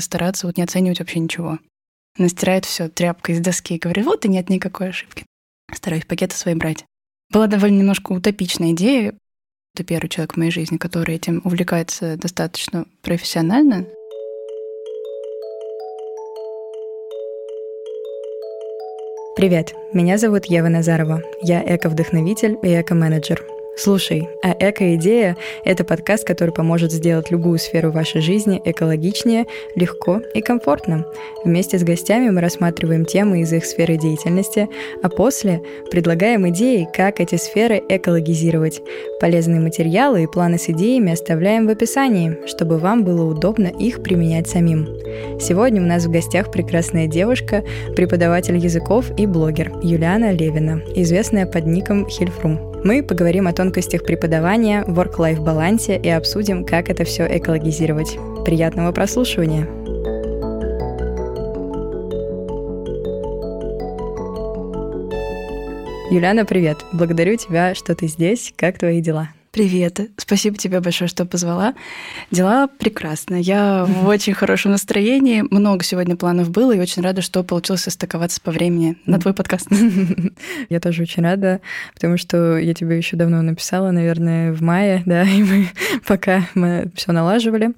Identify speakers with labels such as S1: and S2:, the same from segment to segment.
S1: стараться вот не оценивать вообще ничего. Она стирает все тряпкой из доски и говорит, вот и нет никакой ошибки. Стараюсь пакеты свои брать. Была довольно немножко утопичная идея. Это первый человек в моей жизни, который этим увлекается достаточно профессионально.
S2: Привет, меня зовут Ева Назарова. Я эко-вдохновитель и эко-менеджер. Слушай, а «Эко-идея» — это подкаст, который поможет сделать любую сферу вашей жизни экологичнее, легко и комфортно. Вместе с гостями мы рассматриваем темы из их сферы деятельности, а после предлагаем идеи, как эти сферы экологизировать. Полезные материалы и планы с идеями оставляем в описании, чтобы вам было удобно их применять самим. Сегодня у нас в гостях прекрасная девушка, преподаватель языков и блогер Юлиана Левина, известная под ником Хильфрум. Мы поговорим о тонкостях преподавания, work-life балансе и обсудим, как это все экологизировать. Приятного прослушивания! Юлиана, привет! Благодарю тебя, что ты здесь. Как твои дела?
S1: Привет. Спасибо тебе большое, что позвала. Дела прекрасно. Я в очень хорошем настроении. Много сегодня планов было, и очень рада, что получилось состыковаться по времени на твой подкаст.
S2: Я тоже очень рада, потому что я тебе еще давно написала, наверное, в мае, да, и мы пока мы все налаживали.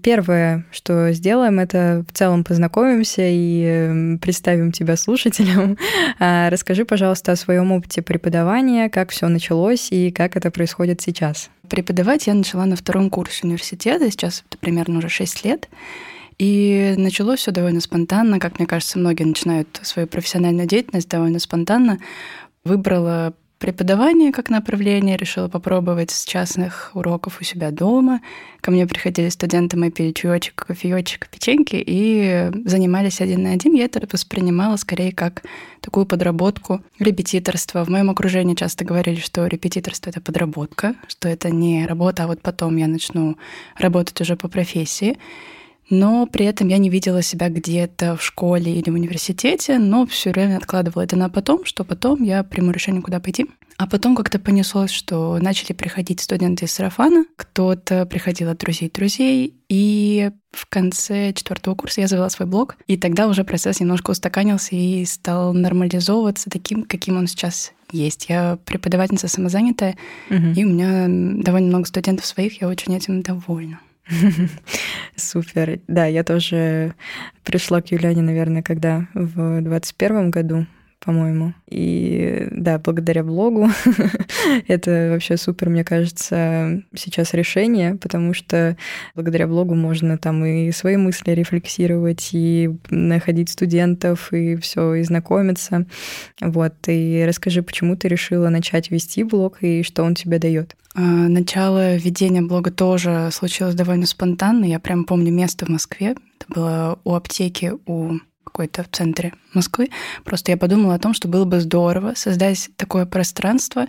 S2: Первое, что сделаем, это в целом познакомимся и эм, представим тебя слушателям. А, расскажи, пожалуйста, о своем опыте преподавания, как все началось и как это происходит сейчас.
S1: Преподавать я начала на втором курсе университета, сейчас это примерно уже 6 лет. И началось все довольно спонтанно, как мне кажется, многие начинают свою профессиональную деятельность довольно спонтанно. Выбрала преподавание как направление, решила попробовать с частных уроков у себя дома. Ко мне приходили студенты, мы пили чаечек, кофеечек, печеньки и занимались один на один. Я это воспринимала скорее как такую подработку репетиторства. В моем окружении часто говорили, что репетиторство — это подработка, что это не работа, а вот потом я начну работать уже по профессии но при этом я не видела себя где-то в школе или в университете, но все время откладывала это на потом, что потом я приму решение, куда пойти. А потом как-то понеслось, что начали приходить студенты из сарафана, кто-то приходил от друзей друзей, и в конце четвертого курса я завела свой блог, и тогда уже процесс немножко устаканился и стал нормализовываться таким, каким он сейчас есть. Я преподавательница самозанятая, угу. и у меня довольно много студентов своих, я очень этим довольна.
S2: Супер. Да, я тоже пришла к Юлиане, наверное, когда в двадцать первом году по-моему. И да, благодаря блогу это вообще супер, мне кажется, сейчас решение, потому что благодаря блогу можно там и свои мысли рефлексировать, и находить студентов, и все, и знакомиться. Вот. И расскажи, почему ты решила начать вести блог и что он тебе дает?
S1: А, начало ведения блога тоже случилось довольно спонтанно. Я прям помню место в Москве. Это было у аптеки у какой-то в центре Москвы. Просто я подумала о том, что было бы здорово создать такое пространство.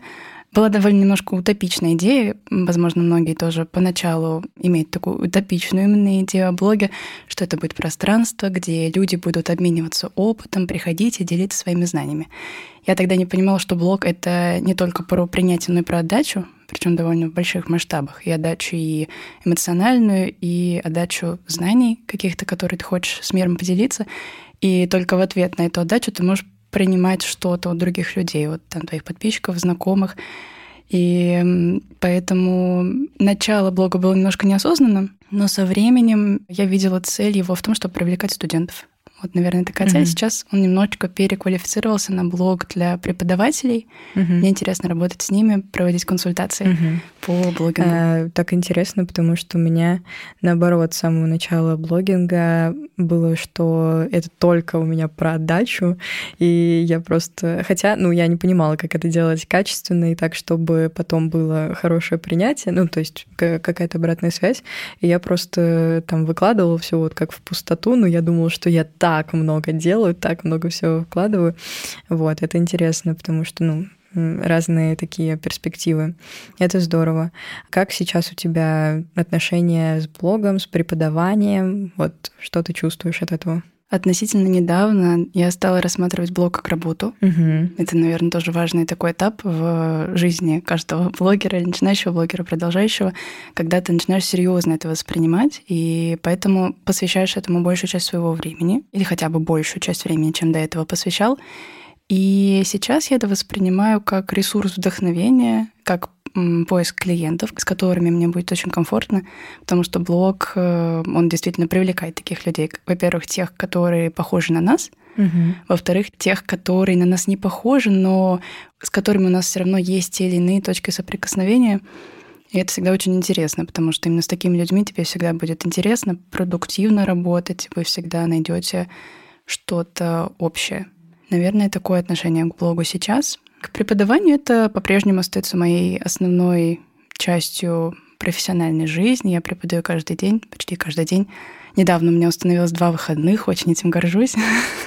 S1: Была довольно немножко утопичная идея. Возможно, многие тоже поначалу имеют такую утопичную именно идею о блоге, что это будет пространство, где люди будут обмениваться опытом, приходить и делиться своими знаниями. Я тогда не понимала, что блог — это не только про принятие, но и про отдачу, причем довольно в больших масштабах. И отдачу и эмоциональную, и отдачу знаний каких-то, которые ты хочешь с миром поделиться. И только в ответ на эту отдачу ты можешь принимать что-то от других людей, вот там твоих подписчиков, знакомых. И поэтому начало блога было немножко неосознанным, но со временем я видела цель его в том, чтобы привлекать студентов. Вот, наверное, такая цель. Mm-hmm. Сейчас он немножечко переквалифицировался на блог для преподавателей. Mm-hmm. Мне интересно работать с ними, проводить консультации mm-hmm. по блогингу. А,
S2: так интересно, потому что у меня, наоборот, с самого начала блогинга было, что это только у меня про отдачу, и я просто... Хотя, ну, я не понимала, как это делать качественно и так, чтобы потом было хорошее принятие, ну, то есть какая-то обратная связь, и я просто там выкладывала все вот как в пустоту, но я думала, что я так так много делаю, так много всего вкладываю. Вот, это интересно, потому что, ну, разные такие перспективы. Это здорово. Как сейчас у тебя отношения с блогом, с преподаванием? Вот что ты чувствуешь от этого?
S1: Относительно недавно я стала рассматривать блог как работу.
S2: Угу.
S1: Это, наверное, тоже важный такой этап в жизни каждого блогера, начинающего блогера, продолжающего, когда ты начинаешь серьезно это воспринимать, и поэтому посвящаешь этому большую часть своего времени, или хотя бы большую часть времени, чем до этого посвящал. И сейчас я это воспринимаю как ресурс вдохновения, как поиск клиентов, с которыми мне будет очень комфортно, потому что блог, э, он действительно привлекает таких людей. Во-первых, тех, которые похожи на нас,
S2: угу.
S1: во-вторых, тех, которые на нас не похожи, но с которыми у нас все равно есть те или иные точки соприкосновения. И это всегда очень интересно, потому что именно с такими людьми тебе всегда будет интересно, продуктивно работать, вы всегда найдете что-то общее. Наверное, такое отношение к блогу сейчас. К преподаванию это по-прежнему остается моей основной частью профессиональной жизни. Я преподаю каждый день, почти каждый день. Недавно у меня установилось два выходных, очень этим горжусь.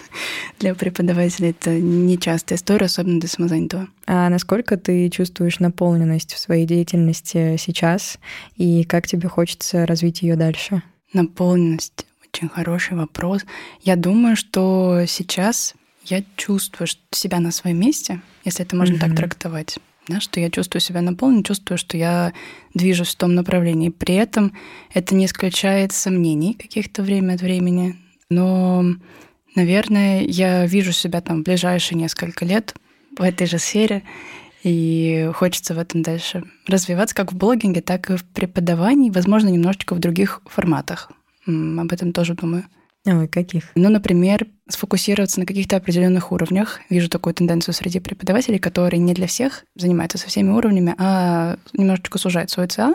S1: Для преподавателя это нечастая история, особенно для самозанятого.
S2: А насколько ты чувствуешь наполненность в своей деятельности сейчас, и как тебе хочется развить ее дальше?
S1: Наполненность очень хороший вопрос. Я думаю, что сейчас я чувствую себя на своем месте, если это можно mm-hmm. так трактовать. Да, что я чувствую себя наполненной, чувствую, что я движусь в том направлении. При этом это не исключает сомнений каких-то время от времени. Но, наверное, я вижу себя там в ближайшие несколько лет в этой же сфере, и хочется в этом дальше развиваться как в блогинге, так и в преподавании, возможно, немножечко в других форматах. Об этом тоже думаю.
S2: Ой, каких?
S1: Ну, например, сфокусироваться на каких-то определенных уровнях. Вижу такую тенденцию среди преподавателей, которые не для всех занимаются со всеми уровнями, а немножечко сужают свой ЦА.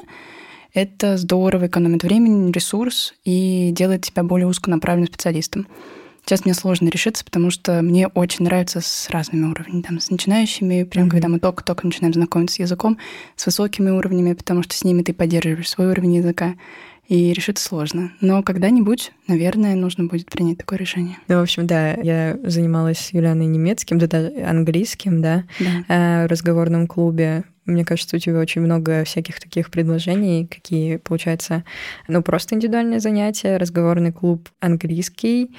S1: Это здорово экономит время, ресурс и делает тебя более узконаправленным специалистом. Сейчас мне сложно решиться, потому что мне очень нравится с разными уровнями. Там, с начинающими, прям mm-hmm. когда мы только-только начинаем знакомиться с языком, с высокими уровнями, потому что с ними ты поддерживаешь свой уровень языка и решить сложно. Но когда-нибудь, наверное, нужно будет принять такое решение.
S2: Ну, в общем, да, я занималась Юлианой немецким, да английским, да,
S1: да.
S2: Э, разговорном клубе. Мне кажется, у тебя очень много всяких таких предложений, какие, получается, ну, просто индивидуальные занятия, разговорный клуб английский,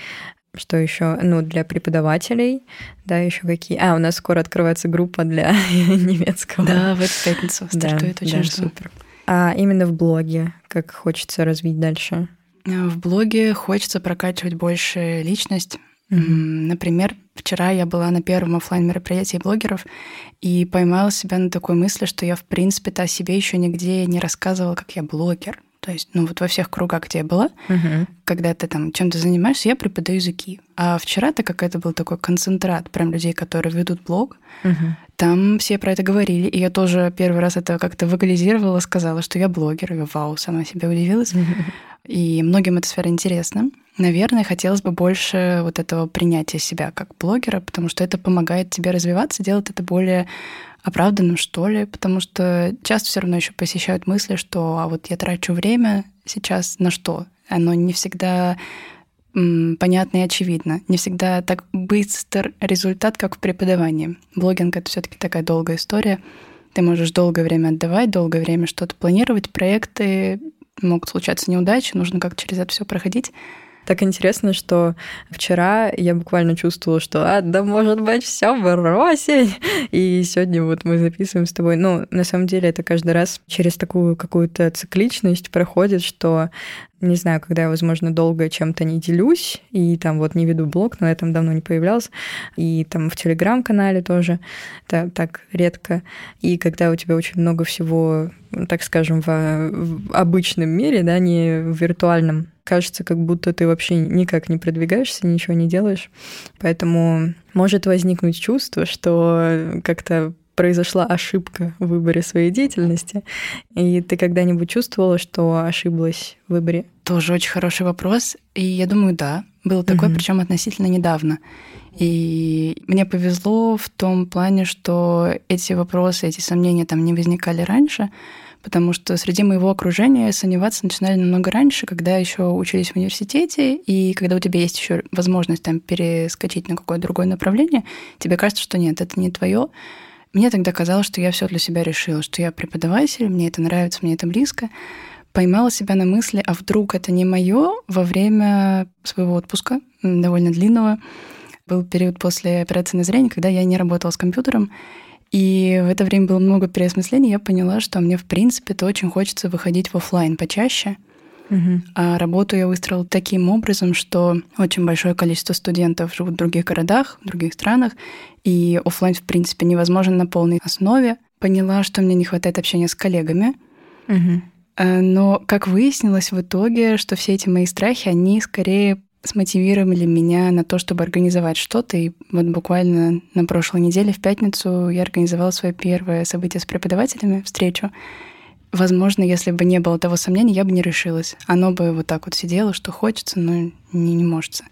S2: что еще? Ну, для преподавателей, да, еще какие? А, у нас скоро открывается группа для немецкого.
S1: Да, в эту пятницу стартует, да, очень да, жду.
S2: супер. А именно в блоге, как хочется развить дальше?
S1: В блоге хочется прокачивать больше личность. Mm-hmm. Например, вчера я была на первом офлайн мероприятии блогеров и поймала себя на такой мысли, что я, в принципе-то о себе еще нигде не рассказывала, как я блогер. То есть, ну вот во всех кругах, где я была,
S2: uh-huh.
S1: когда ты там чем-то занимаешься, я преподаю языки. А вчера, так как это был такой концентрат прям людей, которые ведут блог,
S2: uh-huh.
S1: Там все про это говорили. И я тоже первый раз это как-то вокализировала, сказала, что я блогер. И вау, сама себе удивилась. И многим эта сфера интересна. Наверное, хотелось бы больше вот этого принятия себя как блогера, потому что это помогает тебе развиваться, делать это более оправданным, что ли, потому что часто все равно еще посещают мысли, что а вот я трачу время сейчас на что? Оно не всегда понятно и очевидно. Не всегда так быстр результат, как в преподавании. Блогинг — это все таки такая долгая история. Ты можешь долгое время отдавать, долгое время что-то планировать, проекты, могут случаться неудачи, нужно как через это все проходить.
S2: Так интересно, что вчера я буквально чувствовала, что а, да может быть все бросить. И сегодня вот мы записываем с тобой. Ну, на самом деле это каждый раз через такую какую-то цикличность проходит, что не знаю, когда я, возможно, долго чем-то не делюсь, и там вот не веду блог, но я там давно не появлялась, и там в Телеграм-канале тоже так, так редко. И когда у тебя очень много всего, так скажем, в обычном мире, да, не в виртуальном, кажется, как будто ты вообще никак не продвигаешься, ничего не делаешь. Поэтому может возникнуть чувство, что как-то произошла ошибка в выборе своей деятельности. И ты когда-нибудь чувствовала, что ошиблась в выборе?
S1: Тоже очень хороший вопрос. И я думаю, да. Было такое, угу. причем относительно недавно. И мне повезло в том плане, что эти вопросы, эти сомнения там не возникали раньше, потому что среди моего окружения сомневаться начинали намного раньше, когда еще учились в университете, и когда у тебя есть еще возможность там перескочить на какое-то другое направление, тебе кажется, что нет, это не твое. Мне тогда казалось, что я все для себя решила, что я преподаватель, мне это нравится, мне это близко. Поймала себя на мысли, а вдруг это не мое во время своего отпуска, довольно длинного. Был период после операции на зрение, когда я не работала с компьютером, и в это время было много переосмыслений. Я поняла, что мне, в принципе-то, очень хочется выходить в офлайн почаще. Угу. А работу я выстроила таким образом, что очень большое количество студентов живут в других городах, в других странах, и офлайн, в принципе, невозможен на полной основе. Поняла, что мне не хватает общения с коллегами. Угу. Но, как выяснилось в итоге, что все эти мои страхи, они скорее смотивировали меня на то, чтобы организовать что-то. И вот буквально на прошлой неделе, в пятницу, я организовала свое первое событие с преподавателями, встречу. Возможно, если бы не было того сомнения, я бы не решилась. Оно бы вот так вот сидело, что хочется, но не, не может.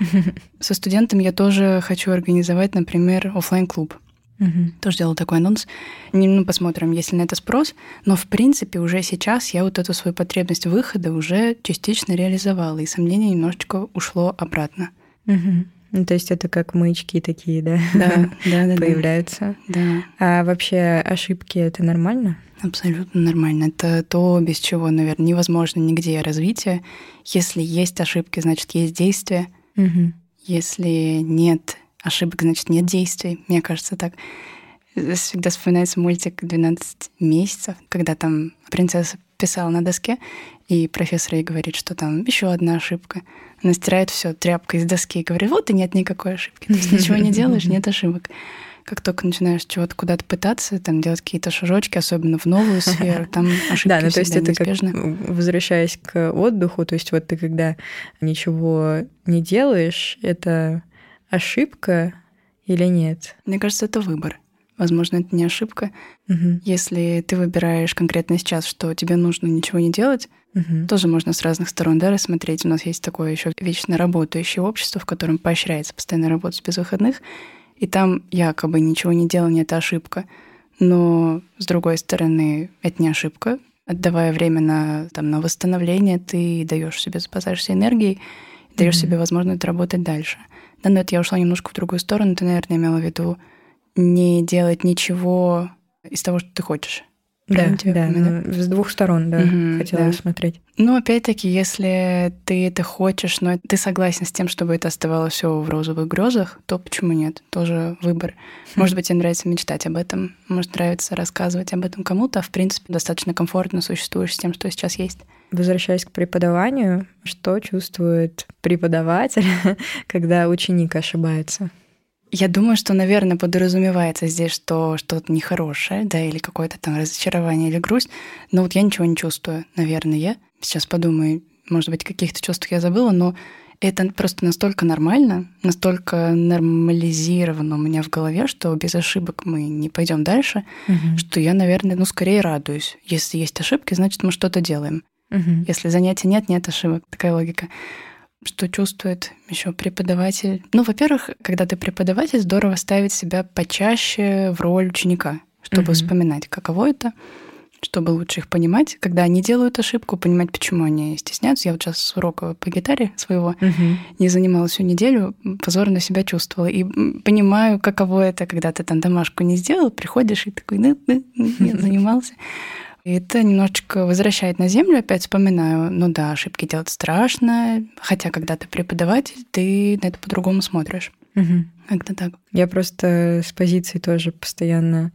S1: Со студентами я тоже хочу организовать, например, офлайн клуб Угу. Тоже делала такой анонс. Ну, посмотрим, если на это спрос. Но, в принципе, уже сейчас я вот эту свою потребность выхода уже частично реализовала, и сомнение немножечко ушло обратно.
S2: Угу. Ну, то есть это как маячки такие, да?
S1: Да, да, да.
S2: Появляются.
S1: Да.
S2: А вообще ошибки это нормально?
S1: Абсолютно нормально. Это то, без чего, наверное, невозможно нигде развитие. Если есть ошибки, значит, есть действия. Угу. Если нет ошибок, значит, нет действий. Мне кажется, так. Всегда вспоминается мультик «12 месяцев», когда там принцесса писала на доске, и профессор ей говорит, что там еще одна ошибка. Она стирает все тряпкой из доски и говорит, вот и нет никакой ошибки. То есть ничего не делаешь, нет ошибок. Как только начинаешь чего-то куда-то пытаться, там делать какие-то шажочки, особенно в новую сферу, там ошибки Да, ну то есть это неизбежны.
S2: как, возвращаясь к отдыху, то есть вот ты когда ничего не делаешь, это ошибка или нет?
S1: Мне кажется, это выбор. Возможно, это не ошибка. Угу. Если ты выбираешь конкретно сейчас, что тебе нужно ничего не делать, угу. тоже можно с разных сторон да, рассмотреть. У нас есть такое еще вечно работающее общество, в котором поощряется постоянно работать без выходных, и там якобы ничего не делание — это ошибка. Но, с другой стороны, это не ошибка. Отдавая время на, там, на восстановление, ты даешь себе, запасаешься энергией, даешь mm-hmm. себе возможность работать дальше. Да, но это я ушла немножко в другую сторону. Ты, наверное, имела в виду не делать ничего из того, что ты хочешь.
S2: Да, да, ну, с двух сторон, да, угу, хотела да. смотреть.
S1: Ну, опять-таки, если ты это хочешь, но ты согласен с тем, чтобы это оставалось все в розовых грезах, то почему нет? Тоже выбор. Хм. Может быть, тебе нравится мечтать об этом, может нравится рассказывать об этом кому-то, а в принципе достаточно комфортно существуешь с тем, что сейчас есть.
S2: Возвращаясь к преподаванию, что чувствует преподаватель, когда ученик ошибается?
S1: Я думаю, что, наверное, подразумевается здесь, что что-то нехорошее, да, или какое-то там разочарование или грусть. Но вот я ничего не чувствую, наверное, я. Сейчас подумаю, может быть, каких-то чувств я забыла, но это просто настолько нормально, настолько нормализировано у меня в голове, что без ошибок мы не пойдем дальше, угу. что я, наверное, ну, скорее радуюсь. Если есть ошибки, значит, мы что-то делаем. Угу. Если занятия нет, нет ошибок. Такая логика что чувствует еще преподаватель. Ну, во-первых, когда ты преподаватель, здорово ставить себя почаще в роль ученика, чтобы mm-hmm. вспоминать, каково это, чтобы лучше их понимать, когда они делают ошибку, понимать, почему они стесняются. Я вот сейчас с урока по гитаре своего mm-hmm. не занималась всю неделю, позорно себя чувствовала. И понимаю, каково это, когда ты там домашку не сделал, приходишь и такой, ну, ну, нет, занимался. И это немножечко возвращает на землю, опять вспоминаю, ну да, ошибки делать страшно, хотя когда ты преподаватель, ты на это по-другому смотришь. Угу. Как-то так.
S2: Я просто с позиции тоже постоянно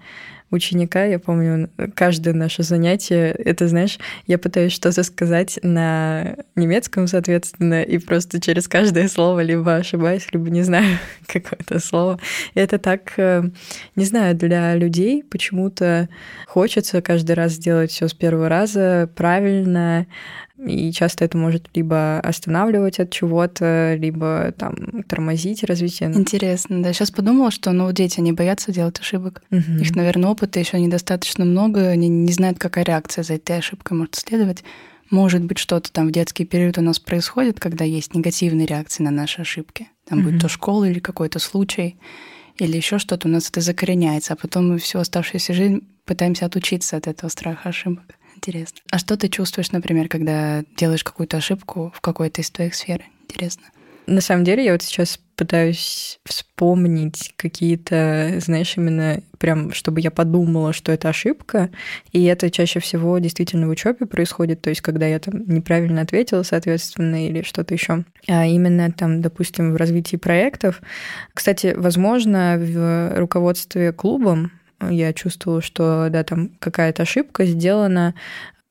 S2: ученика, я помню, каждое наше занятие, это, знаешь, я пытаюсь что-то сказать на немецком, соответственно, и просто через каждое слово либо ошибаюсь, либо не знаю какое-то слово. И это так, э, не знаю, для людей почему-то хочется каждый раз сделать все с первого раза правильно, и часто это может либо останавливать от чего-то, либо там тормозить развитие.
S1: Интересно, да. Сейчас подумала, что ну, дети, они боятся делать ошибок. Угу. Их, наверное, опыта еще недостаточно много, они не знают, какая реакция за этой ошибкой может следовать. Может быть, что-то там в детский период у нас происходит, когда есть негативные реакции на наши ошибки. Там угу. будет то школа или какой-то случай, или еще что-то у нас это закореняется, а потом мы всю оставшуюся жизнь пытаемся отучиться от этого страха ошибок. Интересно. А что ты чувствуешь, например, когда делаешь какую-то ошибку в какой-то из твоих сфер? Интересно.
S2: На самом деле, я вот сейчас пытаюсь вспомнить какие-то, знаешь, именно прям, чтобы я подумала, что это ошибка. И это чаще всего действительно в учебе происходит, то есть когда я там неправильно ответила, соответственно, или что-то еще. А именно там, допустим, в развитии проектов. Кстати, возможно, в руководстве клубом я чувствовала, что да, там какая-то ошибка сделана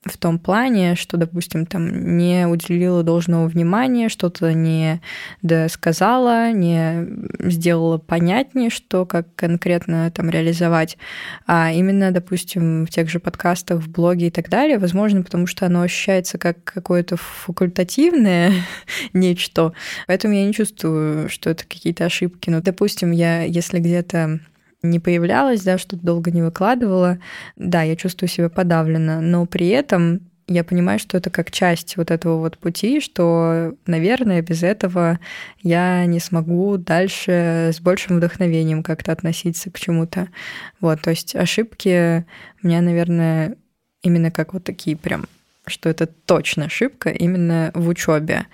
S2: в том плане, что, допустим, там не уделила должного внимания, что-то не досказала, не сделала понятнее, что как конкретно там реализовать, а именно, допустим, в тех же подкастах, в блоге и так далее, возможно, потому что оно ощущается как какое-то факультативное нечто, поэтому я не чувствую, что это какие-то ошибки. Ну, допустим, я, если где-то не появлялась, да, что-то долго не выкладывала, да, я чувствую себя подавленно, но при этом я понимаю, что это как часть вот этого вот пути, что, наверное, без этого я не смогу дальше с большим вдохновением как-то относиться к чему-то. Вот, то есть ошибки у меня, наверное, именно как вот такие прям, что это точно ошибка именно в учебе.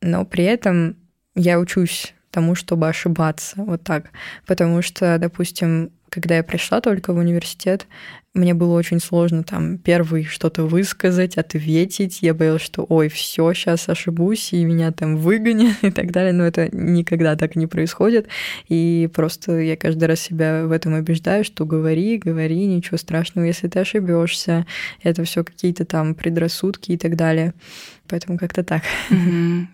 S2: Но при этом я учусь тому, чтобы ошибаться, вот так. Потому что, допустим, когда я пришла только в университет, мне было очень сложно там первый что-то высказать, ответить. Я боялась, что ой, все, сейчас ошибусь, и меня там выгонят и так далее. Но это никогда так не происходит. И просто я каждый раз себя в этом убеждаю, что говори, говори, ничего страшного, если ты ошибешься. Это все какие-то там предрассудки и так далее. Поэтому как-то так.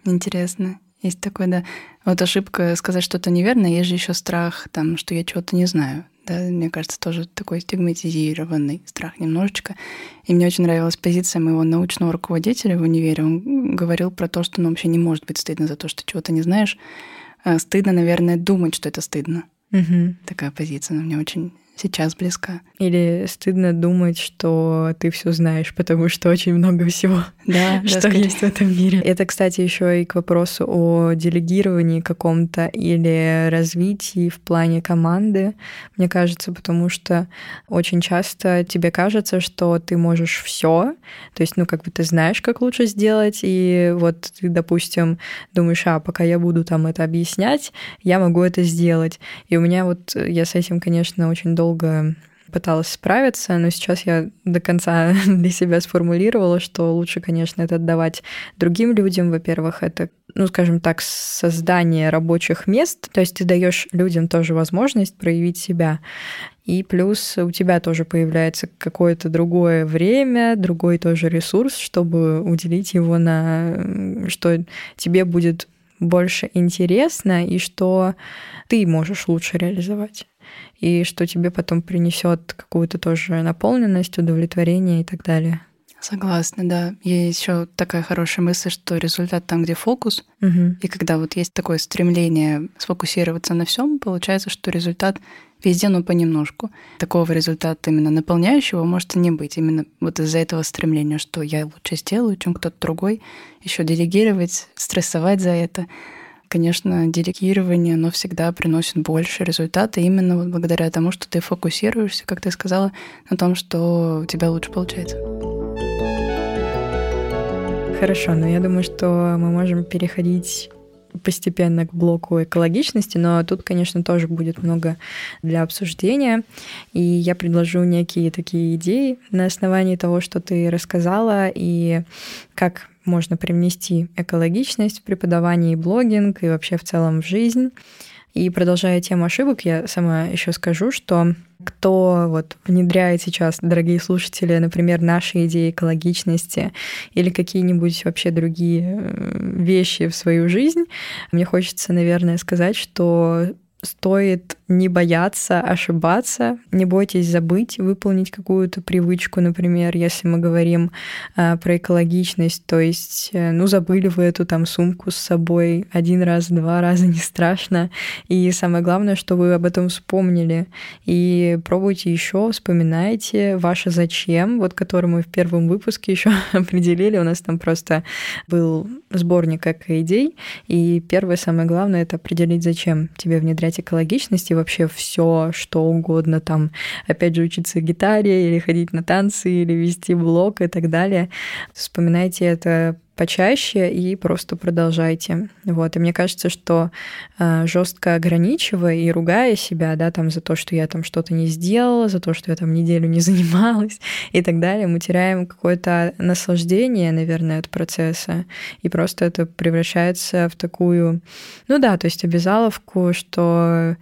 S1: Интересно. Есть такое, да. Вот ошибка сказать что-то неверно, есть же еще страх, там, что я чего-то не знаю. Да, мне кажется, тоже такой стигматизированный страх немножечко. И мне очень нравилась позиция моего научного руководителя в универе. Он говорил про то, что ну, вообще не может быть стыдно за то, что чего-то не знаешь. А стыдно, наверное, думать, что это стыдно. Угу. Такая позиция, она мне очень сейчас близка.
S2: Или стыдно думать, что ты все знаешь, потому что очень много всего,
S1: да,
S2: что да, есть в этом мире. Это, кстати, еще и к вопросу о делегировании каком-то или развитии в плане команды, мне кажется, потому что очень часто тебе кажется, что ты можешь все, то есть, ну, как бы ты знаешь, как лучше сделать, и вот ты, допустим, думаешь, а, пока я буду там это объяснять, я могу это сделать. И у меня вот, я с этим, конечно, очень долго пыталась справиться, но сейчас я до конца для себя сформулировала, что лучше, конечно, это отдавать другим людям. Во-первых, это, ну, скажем так, создание рабочих мест, то есть ты даешь людям тоже возможность проявить себя. И плюс у тебя тоже появляется какое-то другое время, другой тоже ресурс, чтобы уделить его на что тебе будет больше интересно и что ты можешь лучше реализовать и что тебе потом принесет какую-то тоже наполненность, удовлетворение и так далее.
S1: Согласна, да. Есть еще такая хорошая мысль, что результат там, где фокус, угу. и когда вот есть такое стремление сфокусироваться на всем, получается, что результат везде, но понемножку. Такого результата именно наполняющего может и не быть. Именно вот из-за этого стремления, что я лучше сделаю, чем кто-то другой, еще делегировать, стрессовать за это конечно, делегирование, оно всегда приносит больше результата именно вот благодаря тому, что ты фокусируешься, как ты сказала, на том, что у тебя лучше получается.
S2: Хорошо, но я думаю, что мы можем переходить постепенно к блоку экологичности, но тут, конечно, тоже будет много для обсуждения. И я предложу некие такие идеи на основании того, что ты рассказала, и как можно привнести экологичность в преподавание и блогинг, и вообще в целом в жизнь. И продолжая тему ошибок, я сама еще скажу, что кто вот внедряет сейчас, дорогие слушатели, например, наши идеи экологичности или какие-нибудь вообще другие э, вещи в свою жизнь, мне хочется, наверное, сказать, что стоит не бояться ошибаться, не бойтесь забыть, выполнить какую-то привычку, например, если мы говорим э, про экологичность, то есть, э, ну, забыли вы эту там сумку с собой один раз, два раза, не страшно, и самое главное, что вы об этом вспомнили, и пробуйте еще, вспоминайте ваше зачем, вот который мы в первом выпуске еще определили, у нас там просто был сборник эко-идей, и первое, самое главное, это определить, зачем тебе внедрять экологичность, и вообще все, что угодно, там, опять же, учиться гитаре или ходить на танцы, или вести блог и так далее. Вспоминайте это почаще и просто продолжайте. Вот. И мне кажется, что э, жестко ограничивая и ругая себя, да, там за то, что я там что-то не сделала, за то, что я там неделю не занималась и так далее, мы теряем какое-то наслаждение, наверное, от процесса. И просто это превращается в такую, ну да, то есть обязаловку, что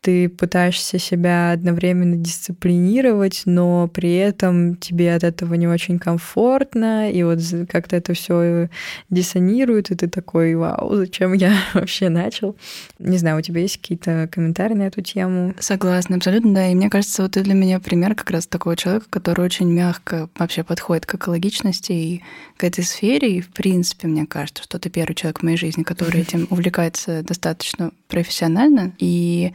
S2: ты пытаешься себя одновременно дисциплинировать, но при этом тебе от этого не очень комфортно, и вот как-то это все диссонирует, и ты такой, вау, зачем я вообще начал? Не знаю, у тебя есть какие-то комментарии на эту тему?
S1: Согласна, абсолютно, да. И мне кажется, вот ты для меня пример как раз такого человека, который очень мягко вообще подходит к экологичности и к этой сфере. И, в принципе, мне кажется, что ты первый человек в моей жизни, который этим увлекается достаточно профессионально. И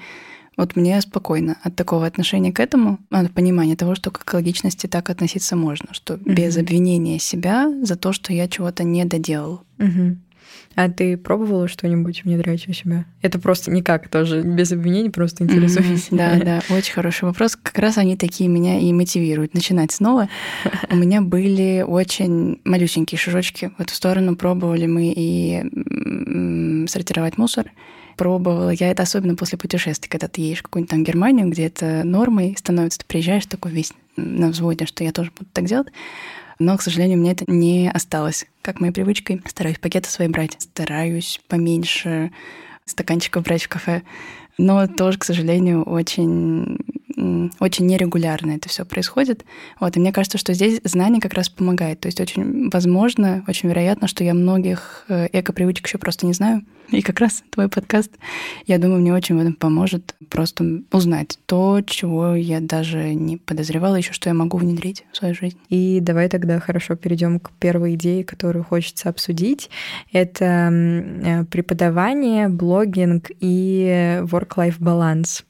S1: вот мне спокойно от такого отношения к этому, от понимания того, что к экологичности так относиться можно, что mm-hmm. без обвинения себя за то, что я чего-то не доделал.
S2: Mm-hmm. А ты пробовала что-нибудь внедрять у себя? Это просто никак тоже, без обвинений, просто интересуюсь.
S1: Mm-hmm. Да, да, очень хороший вопрос. Как раз они такие меня и мотивируют начинать снова. У меня были очень малюсенькие шажочки. В эту сторону пробовали мы и сортировать мусор, пробовала. Я это особенно после путешествий, когда ты едешь в какую-нибудь там Германию, где это нормой становится, ты приезжаешь такой весь на взводе, что я тоже буду так делать. Но, к сожалению, мне это не осталось. Как моей привычкой, стараюсь пакеты свои брать, стараюсь поменьше стаканчиков брать в кафе. Но тоже, к сожалению, очень очень нерегулярно это все происходит. Вот, и мне кажется, что здесь знание как раз помогает. То есть очень возможно, очень вероятно, что я многих э, эко-привычек еще просто не знаю. И как раз твой подкаст, я думаю, мне очень в этом поможет просто узнать то, чего я даже не подозревала еще, что я могу внедрить в свою жизнь.
S2: И давай тогда хорошо перейдем к первой идее, которую хочется обсудить. Это э, преподавание, блогинг и work-life баланс.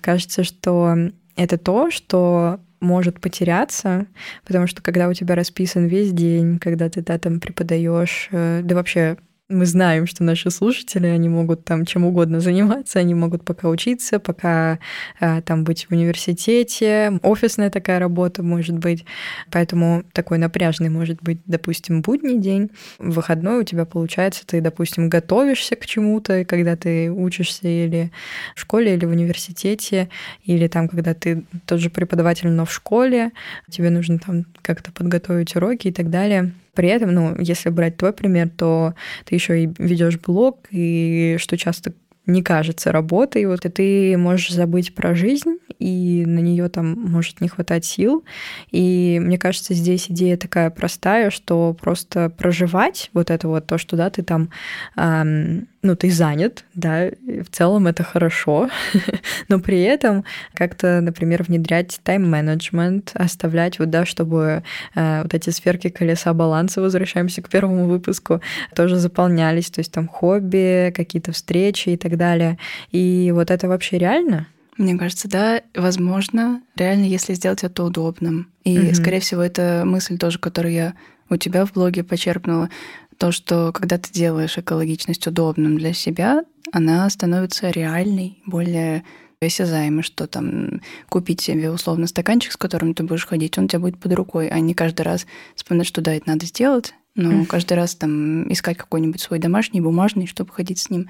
S2: Кажется, что это то, что может потеряться, потому что когда у тебя расписан весь день, когда ты да, там преподаешь, э, да вообще мы знаем, что наши слушатели, они могут там чем угодно заниматься, они могут пока учиться, пока э, там быть в университете, офисная такая работа может быть, поэтому такой напряжный может быть, допустим, будний день, выходной у тебя получается, ты, допустим, готовишься к чему-то, когда ты учишься или в школе, или в университете, или там, когда ты тот же преподаватель, но в школе, тебе нужно там как-то подготовить уроки и так далее. При этом, ну, если брать твой пример, то ты еще и ведешь блог, и что часто не кажется работой, вот и ты можешь забыть про жизнь, и на нее там может не хватать сил. И мне кажется, здесь идея такая простая, что просто проживать вот это вот то, что да, ты там эм, ну, ты занят, да, в целом это хорошо, но при этом как-то, например, внедрять тайм-менеджмент, оставлять вот, да, чтобы э, вот эти сферки колеса баланса, возвращаемся к первому выпуску, тоже заполнялись, то есть там хобби, какие-то встречи и так далее. И вот это вообще реально?
S1: Мне кажется, да, возможно, реально, если сделать это удобным. И, mm-hmm. скорее всего, это мысль тоже, которую я у тебя в блоге почерпнула, то, что когда ты делаешь экологичность удобным для себя, она становится реальной, более осязаемой, что там купить себе условно стаканчик, с которым ты будешь ходить, он у тебя будет под рукой, а не каждый раз вспоминать, что да, это надо сделать, но каждый раз там искать какой-нибудь свой домашний, бумажный, чтобы ходить с ним.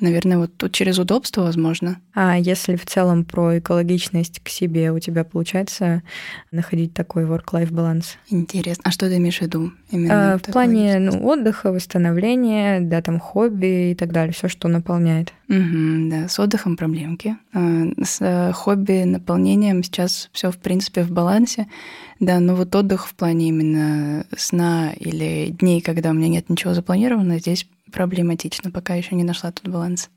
S1: Наверное, вот тут через удобство, возможно.
S2: А если в целом про экологичность к себе у тебя получается находить такой work-life баланс?
S1: Интересно. А что ты имеешь в виду? Именно
S2: а, в плане ну, отдыха, восстановления, да, там хобби и так далее, все, что наполняет.
S1: Угу, да, с отдыхом проблемки. А, с э, хобби, наполнением сейчас все в принципе в балансе. Да, но вот отдых в плане именно сна или дней, когда у меня нет ничего запланировано, здесь проблематично, пока еще не нашла тут баланс.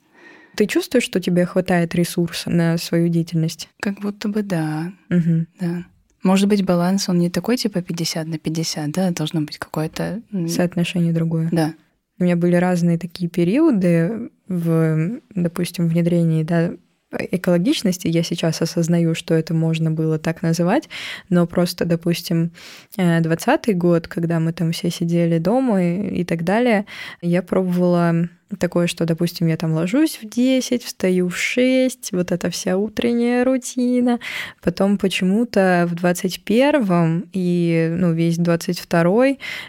S2: Ты чувствуешь, что тебе хватает ресурса на свою деятельность?
S1: Как будто бы да. Угу. Да. Может быть, баланс, он не такой типа 50 на 50, да, должно быть какое-то...
S2: Соотношение другое.
S1: Да.
S2: У меня были разные такие периоды в, допустим, внедрении да, экологичности, я сейчас осознаю, что это можно было так называть, но просто, допустим, 20 год, когда мы там все сидели дома и, и так далее, я пробовала такое, что, допустим, я там ложусь в 10, встаю в 6, вот эта вся утренняя рутина. Потом почему-то в 21 и ну, весь 22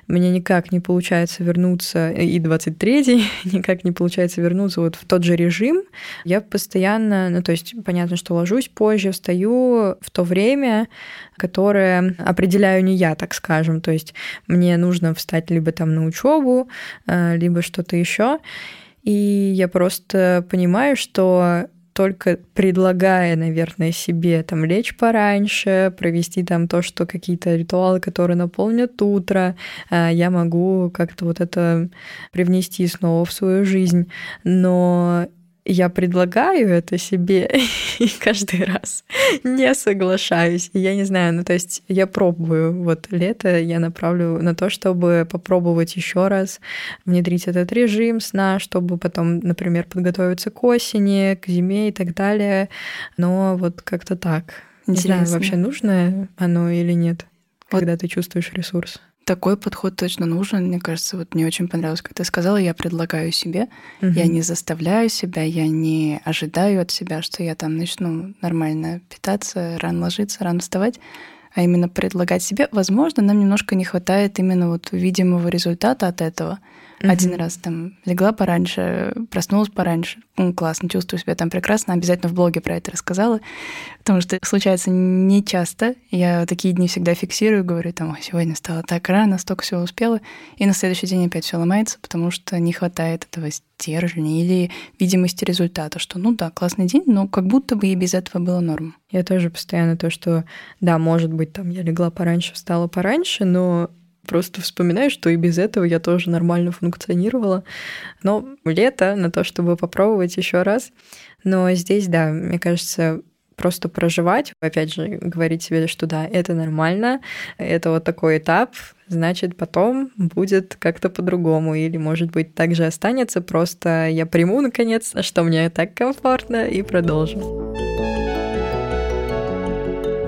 S2: мне никак не получается вернуться, и 23 никак не получается вернуться вот в тот же режим. Я постоянно, ну то есть понятно, что ложусь позже, встаю в то время, которое определяю не я, так скажем. То есть мне нужно встать либо там на учебу, э, либо что-то еще. И я просто понимаю, что только предлагая, наверное, себе там лечь пораньше, провести там то, что какие-то ритуалы, которые наполнят утро, э, я могу как-то вот это привнести снова в свою жизнь. Но я предлагаю это себе и каждый раз не соглашаюсь. я не знаю, ну то есть я пробую. Вот лето я направлю на то, чтобы попробовать еще раз внедрить этот режим сна, чтобы потом, например, подготовиться к осени, к зиме и так далее. Но вот как-то так. Не знаю, вообще нужно оно или нет, вот. когда ты чувствуешь ресурс
S1: такой подход точно нужен. Мне кажется, вот мне очень понравилось, как ты сказала, я предлагаю себе, угу. я не заставляю себя, я не ожидаю от себя, что я там начну нормально питаться, рано ложиться, рано вставать, а именно предлагать себе. Возможно, нам немножко не хватает именно вот видимого результата от этого. Mm-hmm. Один раз там легла пораньше, проснулась пораньше. Ну, классно, чувствую себя там прекрасно. Обязательно в блоге про это рассказала. Потому что случается не часто. Я такие дни всегда фиксирую, говорю, там, сегодня стало так рано, столько всего успела. И на следующий день опять все ломается, потому что не хватает этого стержня или видимости результата, что ну да, классный день, но как будто бы и без этого было норм.
S2: Я тоже постоянно то, что да, может быть, там я легла пораньше, встала пораньше, но просто вспоминаю, что и без этого я тоже нормально функционировала. Но лето на то, чтобы попробовать еще раз. Но здесь, да, мне кажется, просто проживать, опять же, говорить себе, что да, это нормально, это вот такой этап, значит, потом будет как-то по-другому, или, может быть, так же останется, просто я приму, наконец, что мне так комфортно, и продолжу.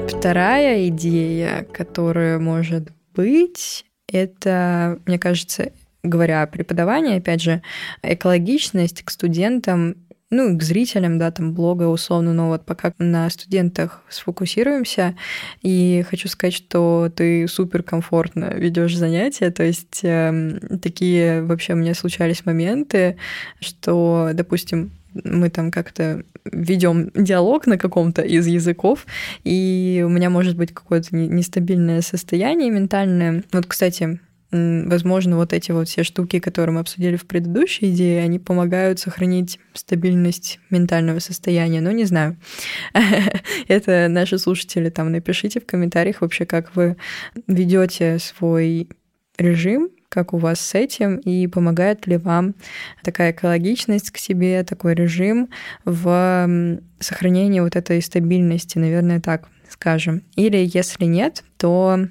S2: Вторая идея, которая может быть, это, мне кажется, говоря о преподавании, опять же, экологичность к студентам ну, к зрителям, да, там, блога условно, но вот пока на студентах сфокусируемся, и хочу сказать, что ты супер комфортно ведешь занятия, то есть э, такие вообще у меня случались моменты, что, допустим, мы там как-то ведем диалог на каком-то из языков, и у меня может быть какое-то нестабильное состояние ментальное. Вот, кстати, возможно, вот эти вот все штуки, которые мы обсудили в предыдущей идее, они помогают сохранить стабильность ментального состояния. Но не знаю. Это наши слушатели там напишите в комментариях вообще, как вы ведете свой режим как у вас с этим, и помогает ли вам такая экологичность к себе, такой режим в сохранении вот этой стабильности, наверное, так скажем. Или если нет, то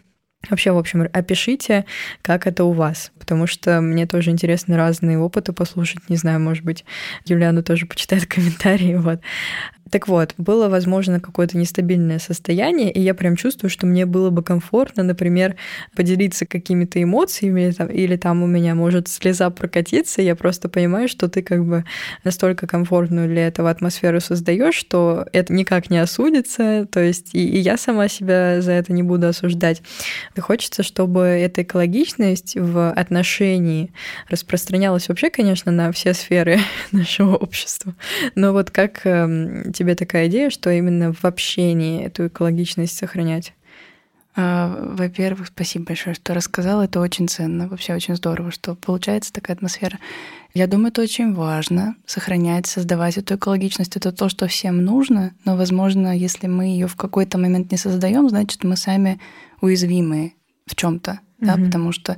S2: Вообще, в общем, опишите, как это у вас, потому что мне тоже интересны разные опыты послушать. Не знаю, может быть, Юлиану тоже почитает комментарии. Вот. Так вот, было, возможно, какое-то нестабильное состояние, и я прям чувствую, что мне было бы комфортно, например, поделиться какими-то эмоциями, или там, у меня может слеза прокатиться, я просто понимаю, что ты как бы настолько комфортную для этого атмосферу создаешь, что это никак не осудится, то есть и, и я сама себя за это не буду осуждать. И хочется, чтобы эта экологичность в отношении распространялась вообще, конечно, на все сферы нашего общества, но вот как эм, тебе такая идея, что именно в общении эту экологичность сохранять?
S1: А, во-первых, спасибо большое, что рассказала. Это очень ценно. Вообще очень здорово, что получается такая атмосфера. Я думаю, это очень важно сохранять, создавать эту экологичность. Это то, что всем нужно, но, возможно, если мы ее в какой-то момент не создаем, значит, мы сами уязвимы в чем-то, mm-hmm. да, потому что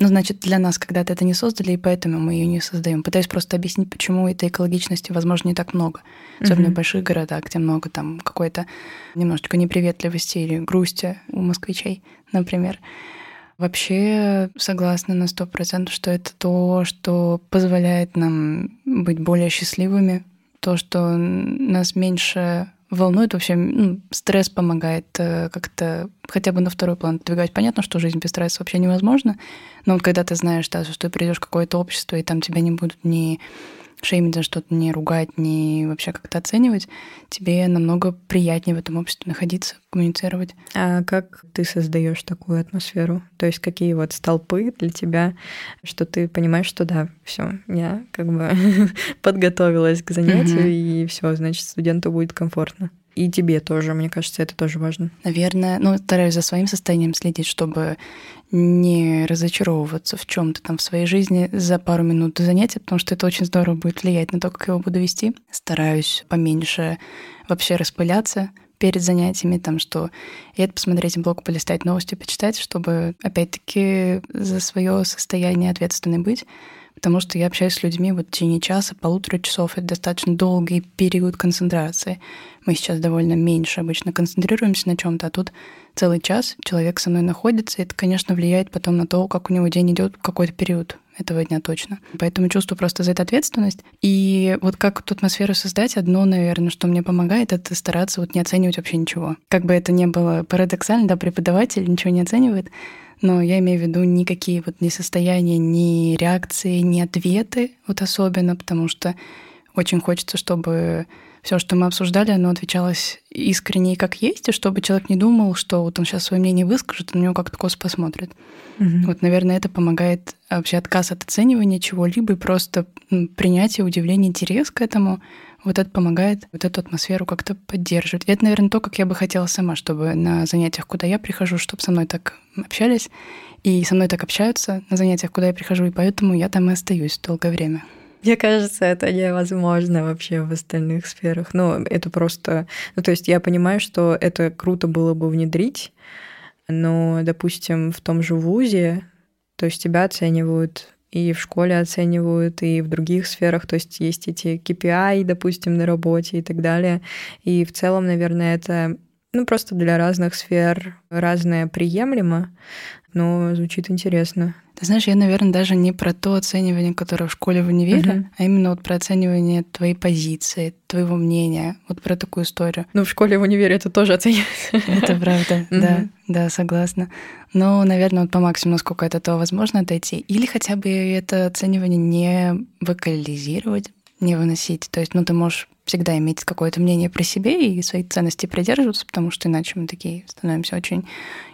S1: ну, значит, для нас когда-то это не создали, и поэтому мы ее не создаем. Пытаюсь просто объяснить, почему этой экологичности, возможно, не так много. Особенно mm-hmm. в больших городах, где много там какой-то немножечко неприветливости или грусти у москвичей, например. Вообще согласна на сто процентов, что это то, что позволяет нам быть более счастливыми, то, что нас меньше волнует вообще, ну, стресс помогает э, как-то хотя бы на второй план двигать. Понятно, что жизнь без стресса вообще невозможна, но вот когда ты знаешь, да, что ты придешь в какое-то общество, и там тебя не будут ни шеймить за что-то, не ругать, не вообще как-то оценивать, тебе намного приятнее в этом обществе находиться, коммуницировать.
S2: А как ты создаешь такую атмосферу? То есть какие вот столпы для тебя, что ты понимаешь, что да, все, я как бы подготовилась к занятию, и все, значит, студенту будет комфортно и тебе тоже, мне кажется, это тоже важно.
S1: Наверное, ну, стараюсь за своим состоянием следить, чтобы не разочаровываться в чем-то там в своей жизни за пару минут до занятия, потому что это очень здорово будет влиять на то, как я его буду вести. Стараюсь поменьше вообще распыляться перед занятиями, там что и это посмотреть блог, полистать новости, почитать, чтобы опять-таки за свое состояние ответственной быть потому что я общаюсь с людьми вот в течение часа, полутора часов. Это достаточно долгий период концентрации. Мы сейчас довольно меньше обычно концентрируемся на чем-то, а тут целый час человек со мной находится, и это, конечно, влияет потом на то, как у него день идет какой-то период этого дня точно. Поэтому чувствую просто за это ответственность. И вот как эту атмосферу создать, одно, наверное, что мне помогает, это стараться вот не оценивать вообще ничего. Как бы это ни было парадоксально, да, преподаватель ничего не оценивает, но я имею в виду никакие вот ни состояния, ни реакции, ни ответы, вот особенно, потому что очень хочется, чтобы все, что мы обсуждали, оно отвечалось искренне и как есть, и чтобы человек не думал, что вот он сейчас свое мнение выскажет, на него как-то косо посмотрит. Угу. Вот, наверное, это помогает вообще отказ от оценивания чего-либо и просто принятие, удивление, интерес к этому — вот это помогает вот эту атмосферу как-то поддерживать. И это, наверное, то, как я бы хотела сама, чтобы на занятиях, куда я прихожу, чтобы со мной так общались, и со мной так общаются на занятиях, куда я прихожу, и поэтому я там и остаюсь долгое время.
S2: Мне кажется, это невозможно вообще в остальных сферах. Ну, это просто... Ну, то есть я понимаю, что это круто было бы внедрить, но, допустим, в том же ВУЗе, то есть тебя оценивают и в школе оценивают, и в других сферах, то есть есть эти KPI, допустим, на работе и так далее. И в целом, наверное, это ну, просто для разных сфер разное приемлемо, но звучит интересно.
S1: Ты знаешь, я, наверное, даже не про то оценивание, которое в школе в универе, uh-huh. а именно вот про оценивание твоей позиции, твоего мнения, вот про такую историю.
S2: Ну, в школе в универе это тоже оценивается.
S1: Это правда, да, да, согласна. Но, наверное, вот по максимуму, насколько это то возможно отойти. Или хотя бы это оценивание не вокализировать, не выносить. То есть, ну, ты можешь всегда иметь какое-то мнение про себе и свои ценности придерживаться, потому что иначе мы такие становимся очень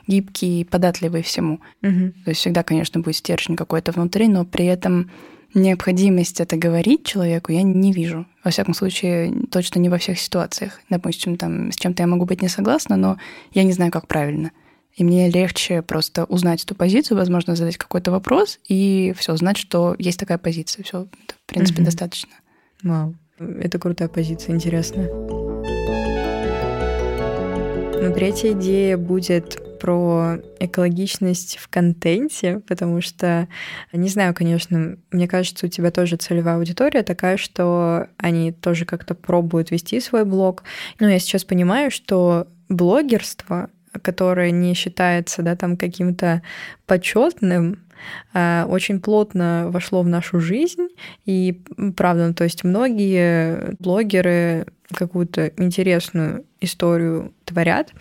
S1: гибкие и податливые всему. Угу. То есть всегда, конечно, будет стержень какой-то внутри, но при этом необходимость это говорить человеку я не вижу. Во всяком случае, точно не во всех ситуациях. Допустим, там с чем-то я могу быть не согласна, но я не знаю, как правильно. И мне легче просто узнать эту позицию, возможно, задать какой-то вопрос и все, знать, что есть такая позиция. Все, в принципе, угу. достаточно.
S2: Вау. Это крутая позиция, интересная. Но третья идея будет про экологичность в контенте, потому что, не знаю, конечно, мне кажется, у тебя тоже целевая аудитория такая, что они тоже как-то пробуют вести свой блог. Но я сейчас понимаю, что блогерство, которое не считается да, там каким-то почетным, очень плотно вошло в нашу жизнь. И правда, ну, то есть многие блогеры какую-то интересную историю творят,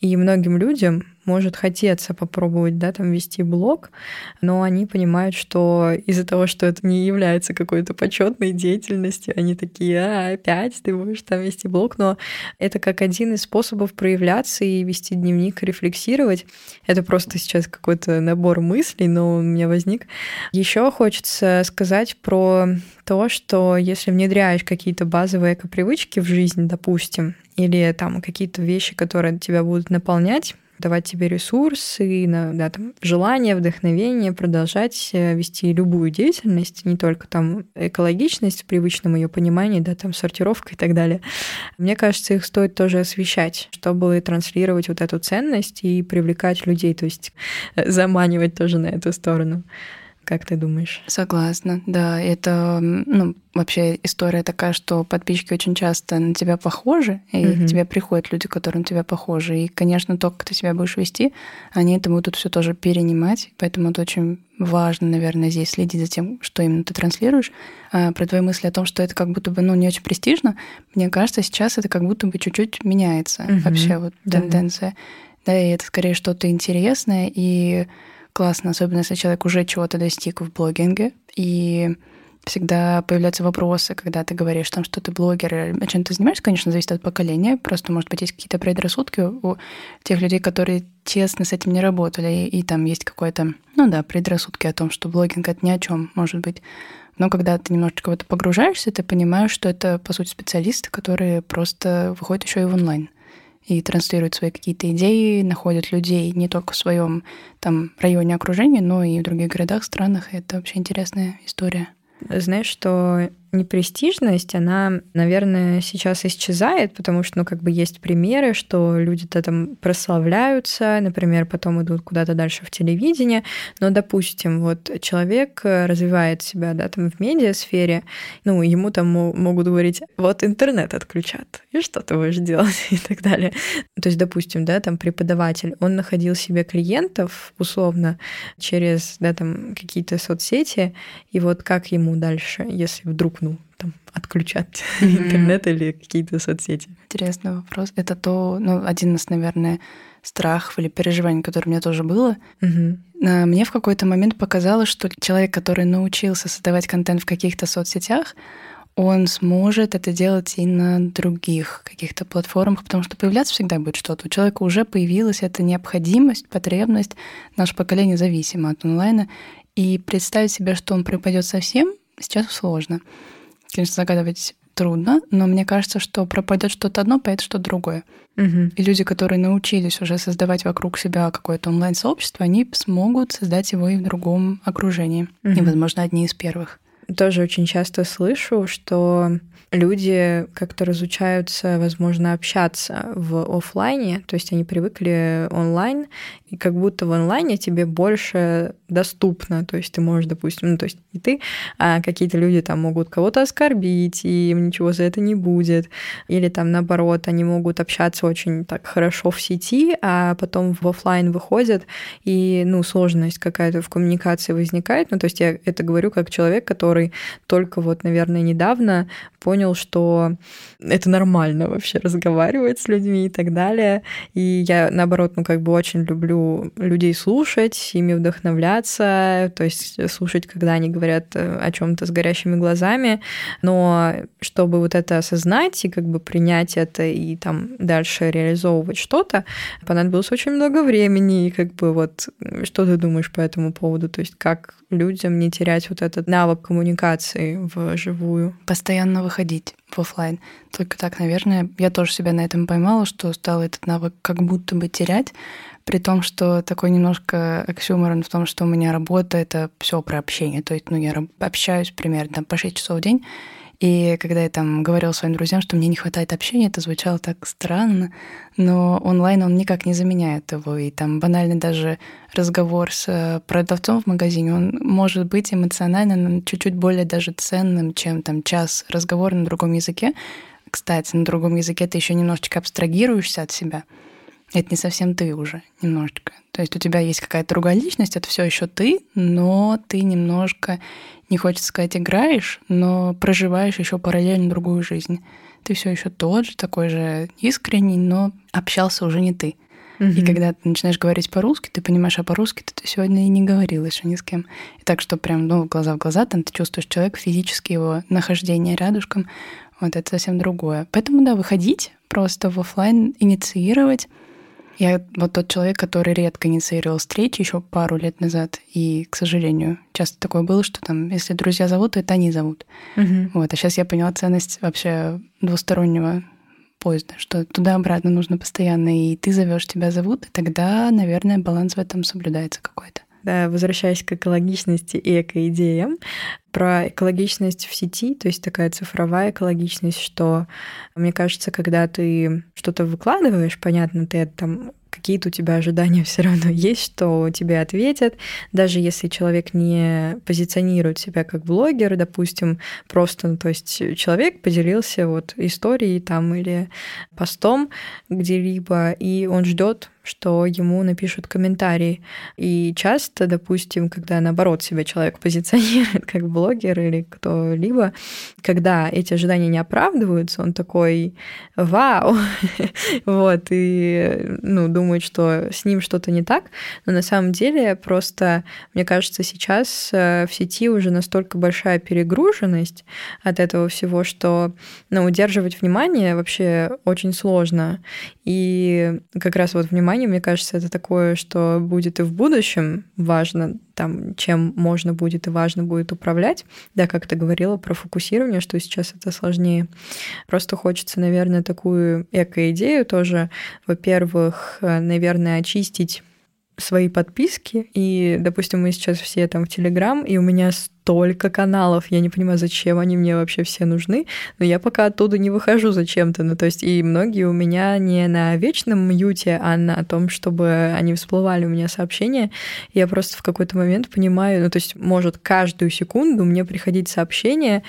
S2: и многим людям может хотеться попробовать, да, там вести блог, но они понимают, что из-за того, что это не является какой-то почетной деятельностью, они такие, а, опять ты будешь там вести блог, но это как один из способов проявляться и вести дневник, рефлексировать. Это просто сейчас какой-то набор мыслей, но у меня возник. Еще хочется сказать про то, что если внедряешь какие-то базовые эко-привычки в жизнь, допустим, или там какие-то вещи, которые тебя будут наполнять, давать тебе ресурсы, да, там, желание, вдохновение продолжать э, вести любую деятельность, не только там экологичность в привычном ее понимании, да, там сортировка и так далее. Мне кажется, их стоит тоже освещать, чтобы транслировать вот эту ценность и привлекать людей, то есть э, заманивать тоже на эту сторону. Как ты думаешь?
S1: Согласна, да. Это, ну, вообще история такая, что подписчики очень часто на тебя похожи, и угу. к тебе приходят люди, которые на тебя похожи. И, конечно, то, как ты себя будешь вести, они это будут все тоже перенимать. Поэтому это очень важно, наверное, здесь следить за тем, что именно ты транслируешь. А про твои мысли о том, что это как будто бы ну, не очень престижно, мне кажется, сейчас это как будто бы чуть-чуть меняется угу. вообще вот да. тенденция. Да, и это скорее что-то интересное и классно, особенно если человек уже чего-то достиг в блогинге. И всегда появляются вопросы, когда ты говоришь, там, что ты блогер, о чем ты занимаешься, конечно, зависит от поколения. Просто, может быть, есть какие-то предрассудки у тех людей, которые тесно с этим не работали, и, и там есть какой-то, ну да, предрассудки о том, что блогинг — это ни о чем, может быть. Но когда ты немножечко в это погружаешься, ты понимаешь, что это, по сути, специалисты, которые просто выходят еще и в онлайн и транслируют свои какие-то идеи, находят людей не только в своем там районе окружения, но и в других городах, странах. Это вообще интересная история.
S2: Знаешь, что непрестижность, она, наверное, сейчас исчезает, потому что, ну, как бы есть примеры, что люди-то там прославляются, например, потом идут куда-то дальше в телевидение, но, допустим, вот человек развивает себя, да, там в медиасфере, ну, ему там могут говорить, вот интернет отключат, и что ты будешь делать, и так далее. То есть, допустим, да, там преподаватель, он находил себе клиентов, условно, через, да, там какие-то соцсети, и вот как ему дальше, если вдруг ну, там, отключат mm-hmm. интернет или какие-то соцсети?
S1: Интересный вопрос. Это то, ну, один из, наверное, страхов или переживаний, которое у меня тоже было. Mm-hmm. Мне в какой-то момент показалось, что человек, который научился создавать контент в каких-то соцсетях, он сможет это делать и на других каких-то платформах, потому что появляться всегда будет что-то. У человека уже появилась эта необходимость, потребность. Наше поколение зависимо от онлайна. И представить себе, что он пропадет совсем, сейчас сложно. Конечно, загадывать трудно, но мне кажется, что пропадет что-то одно, появится что-то другое. Угу. И люди, которые научились уже создавать вокруг себя какое-то онлайн-сообщество, они смогут создать его и в другом окружении. Угу. И, возможно, одни из первых.
S2: Тоже очень часто слышу, что люди как-то разучаются, возможно, общаться в офлайне, то есть они привыкли онлайн, и как будто в онлайне тебе больше доступно, то есть ты можешь, допустим, ну, то есть не ты, а какие-то люди там могут кого-то оскорбить, и им ничего за это не будет, или там наоборот, они могут общаться очень так хорошо в сети, а потом в офлайн выходят, и, ну, сложность какая-то в коммуникации возникает, ну, то есть я это говорю как человек, который только вот, наверное, недавно понял, что это нормально вообще разговаривать с людьми и так далее, и я, наоборот, ну, как бы очень люблю людей слушать, ими вдохновляться, то есть слушать, когда они говорят э, о чем-то с горящими глазами, но чтобы вот это осознать и как бы принять это и там дальше реализовывать что-то, понадобилось очень много времени, и как бы вот что ты думаешь по этому поводу, то есть как людям не терять вот этот навык коммуникации в живую?
S1: Постоянно выходить в офлайн. Только так, наверное, я тоже себя на этом поймала, что стала этот навык как будто бы терять, при том, что такой немножко оксюморон в том, что у меня работа — это все про общение. То есть, ну, я общаюсь примерно по 6 часов в день, и когда я там говорила своим друзьям, что мне не хватает общения, это звучало так странно, но онлайн он никак не заменяет его. И там банально даже разговор с э, продавцом в магазине, он может быть эмоционально чуть-чуть более даже ценным, чем там час разговора на другом языке. Кстати, на другом языке ты еще немножечко абстрагируешься от себя — это не совсем ты уже немножечко. То есть у тебя есть какая-то другая личность, это все еще ты, но ты немножко, не хочется сказать, играешь, но проживаешь еще параллельно другую жизнь. Ты все еще тот же, такой же искренний, но общался уже не ты. Mm-hmm. И когда ты начинаешь говорить по-русски, ты понимаешь, а по-русски ты сегодня и не говорил еще ни с кем. И так что прям ну, глаза в глаза, там ты чувствуешь человека, физически его нахождение рядышком, вот это совсем другое. Поэтому, да, выходить просто в офлайн, инициировать, я вот тот человек, который редко инициировал встречи еще пару лет назад. И, к сожалению, часто такое было, что там, если друзья зовут, то это они зовут. Угу. Вот. А сейчас я поняла ценность вообще двустороннего поезда, что туда-обратно нужно постоянно, и ты зовешь, тебя зовут, и тогда, наверное, баланс в этом соблюдается какой-то.
S2: Да, возвращаясь к экологичности и экоидеям, про экологичность в сети, то есть такая цифровая экологичность, что, мне кажется, когда ты что-то выкладываешь, понятно, ты там какие-то у тебя ожидания все равно есть, что тебе ответят, даже если человек не позиционирует себя как блогер, допустим, просто, ну, то есть человек поделился вот историей там или постом где-либо, и он ждет что ему напишут комментарии. И часто, допустим, когда наоборот себя человек позиционирует как блогер или кто-либо, когда эти ожидания не оправдываются, он такой «Вау!» вот, и ну, думает, что с ним что-то не так, но на самом деле просто, мне кажется, сейчас э, в сети уже настолько большая перегруженность от этого всего, что ну, удерживать внимание вообще очень сложно. И как раз вот внимание, мне кажется, это такое, что будет и в будущем важно, там, чем можно будет и важно будет управлять. Да, как ты говорила про фокусирование, что сейчас это сложнее. Просто хочется, наверное, такую эко-идею тоже. Во-первых, э, наверное, очистить свои подписки, и, допустим, мы сейчас все там в Телеграм, и у меня столько каналов, я не понимаю, зачем они мне вообще все нужны, но я пока оттуда не выхожу зачем-то, ну то есть и многие у меня не на вечном мьюте, а на том, чтобы они всплывали у меня сообщения, я просто в какой-то момент понимаю, ну то есть может каждую секунду мне приходить сообщение,